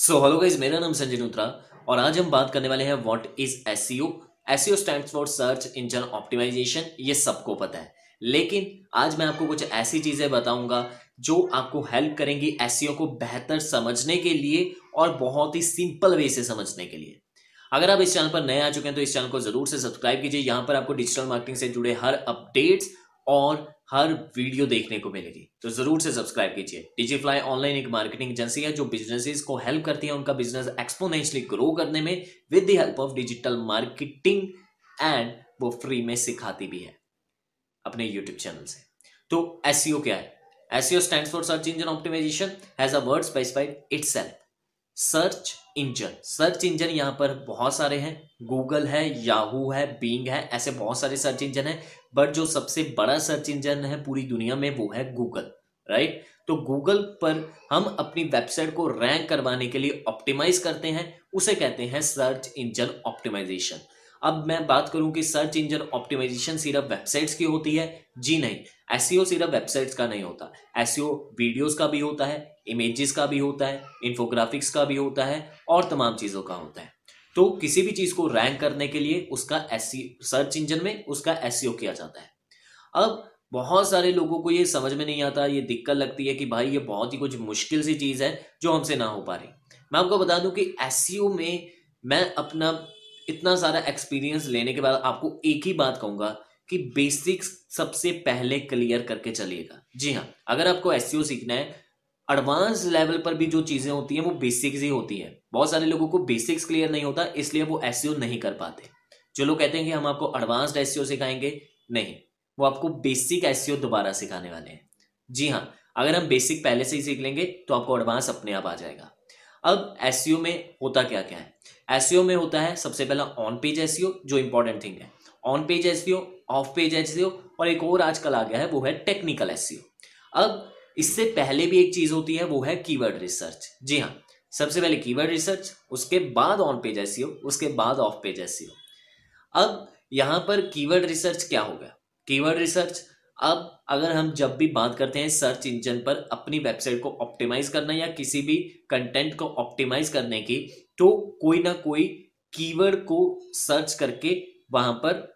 So hello guys मेरा नाम संजय नूत्रा और आज हम बात करने वाले हैं what is SEO SEO stands for search engine optimisation ये सबको पता है। लेकिन आज मैं आपको कुछ ऐसी चीज़ें बताऊँगा जो आपको हेल्प करेंगी एस एसईओ को बेहतर समझने के लिए और बहुत ही सिंपल वे से समझने के लिए। अगर आप इस चैनल पर नए आ चुके हैं तो इस चैनल को ज़रूर से सब्सक्राइब कीजिए। यहाँ पर आपको डिजिटल मार्केटिंग से जुड़े हर अपडेट्स और हर वीडियो देखने को मिलेगी। तो ज़रूर से सब्सक्राइब कीजिए। डिजीफ्लाई ऑनलाइन एक मार्केटिंग एजेंसी है जो बिजनेसेस को हेल्प करती है, उनका बिज़नेस एक्सपोनेंशियली ग्रो करने में with the help of digital marketing and वो फ्री में सिखाती भी है अपने यूट्यूब चैनल से। तो एस e क्या है? S stand for search engine optimisation has a word specified it search engine search engine यहाँ पर बहुत सारे हैं। गूगल है याहू है बींग है, ऐसे बहुत सारे सर्च इंजन है। बट जो सबसे बड़ा सर्च इंजन है पूरी दुनिया में वो है गूगल राइट तो गूगल पर हम अपनी वेबसाइट को रैंक करवाने के लिए ऑप्टिमाइज करते हैं। उसे कहते हैं सर्च इंजन ऑप्टिमाइजेशन अब मैं बात करूँ कि सर्च इंजन ऑप्टिमाइजेशन सिर्फ़ वेबसाइट्स की होती है? जी नहीं एसईओ सिर्फ़ वेबसाइट्स का नहीं होता। एसईओ वीडियोस का भी होता है इमेजेस का भी होता है इन्फोग्राफिक्स का भी होता है और तमाम चीज़ों का होता है। तो किसी भी चीज़ को रैंक करने के लिए उसका एस सर्च इंजन में उसका एस किया जाता है। अब बहुत सारे लोगों को ये समझ में नहीं आता, ये दिक्कत लगती है कि भाई ये बहुत ही कुछ मुश्किल सी चीज़ है जो हमसे ना हो पा रही। मैं आपको बता दूँ कि एस में मैं अपना इतना सारा एक्सपीरियंस लेने के बाद आपको एक ही बात कहूँगा कि बेसिक्स सबसे पहले क्लियर करके चलिएगा। जी हाँ अगर आपको एस सीखना है एडवांस लेवल पर भी जो चीज़ें होती हैं, वो बेसिक्स ही होती है। बहुत सारे लोगों को बेसिक्स क्लियर नहीं होता, इसलिए वो एस नहीं कर पाते। जो लोग कहते हैं कि हम आपको एडवांस्ड एस सिखाएँगे, नहीं। वो आपको बेसिक एस दोबारा सिखाने वाले हैं। जी हाँ अगर हम बेसिक पहले से ही सीख लेंगे तो आपको एडवांस अपने आप आ जाएगा। अब एस में होता क्या क्या है? एस में होता है, सबसे पहला ऑन पेज एस जो इंपॉर्टेंट थिंग है। On page S off page S और एक और आजकल आ गया है, वो है टेक्निकल एस अब इससे पहले भी एक चीज़ होती है, वो है कीवर्ड रिसर्च जी हाँ सबसे पहले कीवर्ड रिसर्च उसके बाद ऑन पेज एस उसके बाद ऑफ़ पेज एस अब यहाँ पर कीवर्ड रिसर्च क्या होगा कीवर्ड रिसर्च अब अगर हम जब भी बात करते हैं सर्च इंजन पर अपनी वेबसाइट को ऑप्टिमाइज करना या किसी भी कंटेंट को ऑप्टिमाइज करने की तो कोई ना कोई कीवर्ड को सर्च करके वहाँ पर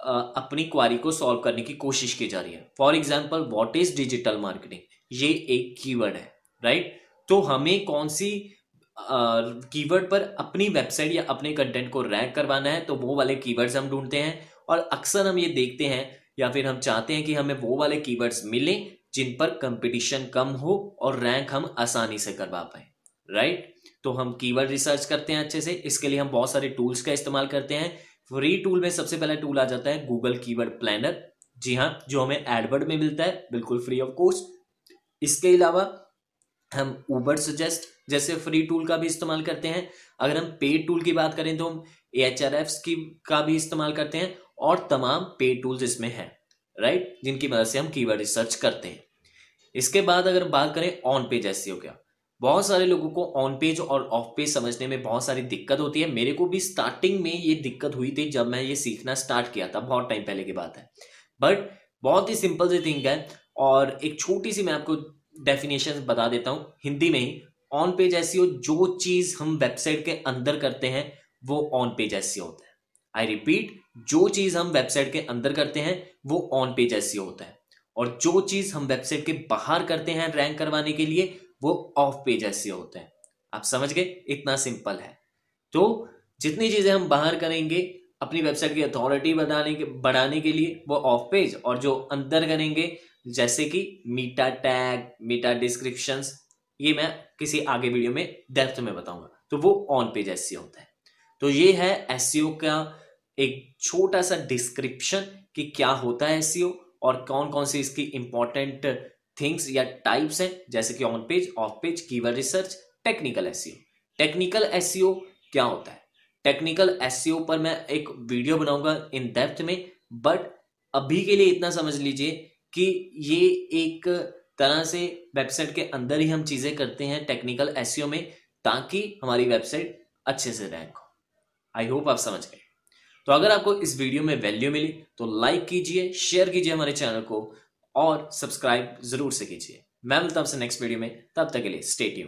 अपनी क्वारी को सॉल्व करने की कोशिश की जा रही है। For example what is digital marketing ये एक कीवर्ड है राइट तो हमें कौन सी कीवर्ड पर अपनी वेबसाइट या अपने कंटेंट को रैंक करवाना है तो वो वाले कीवर्ड्स हम ढूंढते हैं। और अक्सर हम ये देखते हैं, या फिर हम चाहते हैं कि हमें वो वाले कीवर्ड्स मिले, जिन पर कंपटीशन कम हो और रैंक हम आसानी से करवा पाए राइट तो हम कीवर्ड रिसर्च करते हैं अच्छे से। इसके लिए हम बहुत सारे टूल्स का इस्तेमाल करते हैं। फ्री टूल में सबसे पहला टूल आ जाता है गूगल कीवर्ड प्लानर जी हाँ जो हमें एडवर्ड में मिलता है, बिल्कुल फ्री ऑफ़ कॉस्ट इसके अलावा हम ऊबर सजेस्ट जैसे फ्री टूल का भी इस्तेमाल करते हैं। अगर हम पेड टूल की बात करें तो हम ए एच आर एफ़ की, का भी इस्तेमाल करते हैं और तमाम पेड टूल्स इसमें हैं राइट जिनकी मदद से हम कीवर्ड रिसर्च करते हैं। इसके बाद अगर बात करें ऑन पेज एस क्या बहुत सारे लोगों को ऑन पेज और ऑफ़ पेज समझने में बहुत सारी दिक्कत होती है। मेरे को भी स्टार्टिंग में ये दिक्कत हुई थी जब मैं ये सीखना स्टार्ट किया था, बहुत टाइम पहले की बात है। बट बहुत ही सिंपल सी थिंग है और एक छोटी सी मैं आपको डेफिनेशन बता देता हूँ। हिंदी में ही ऑन पेज एस जो चीज़ हम वेबसाइट के अंदर करते हैं, वो ऑन पेज एस होता है। आई रिपीट जो चीज़ हम वेबसाइट के अंदर करते हैं, वो ऑन पेज एस होता है। और जो चीज़ हम वेबसाइट के बाहर करते हैं रैंक करवाने के लिए वो ऑफ़ पेज एस होता है। आप समझ गए? इतना सिंपल है। तो जितनी चीज़ें हम बाहर करेंगे, अपनी वेबसाइट की अथॉरिटी बढ़ाने के बढ़ाने के लिए वो ऑफ़ पेज और जो अंदर करेंगे, जैसे कि मीटा टैग मीटा डिस्क्रिप्शन ये मैं किसी आगे वीडियो में डेप्थ में बताऊँगा। तो वो ऑन पेज एस होता है। तो ये है एस का एक छोटा सा डिस्क्रिप्शन कि क्या होता है एस और कौन कौन सी इसकी इंपॉर्टेंट थिंग्स या टाइप्स हैं, जैसे कि on page off page keyword research technical S technical S क्या होता है? टेक्निकल एस पर मैं एक वीडियो बनाऊँगा इन डेप्थ में बट अभी के लिए इतना समझ लीजिए कि ये एक तरह से वेबसाइट के अंदर ही हम चीज़ें करते हैं टेक्निकल एस में, ताकि हमारी वेबसाइट अच्छे से रैंक हो। आई होप आप समझ गए। तो अगर आपको इस वीडियो में वैल्यू मिली तो लाइक कीजिए शेयर कीजिए हमारे चैनल को और सब्सक्राइब ज़रूर से कीजिए। मैं मिलता हूँ नेक्स्ट वीडियो में। तब तक के लिए स्टे ट्यून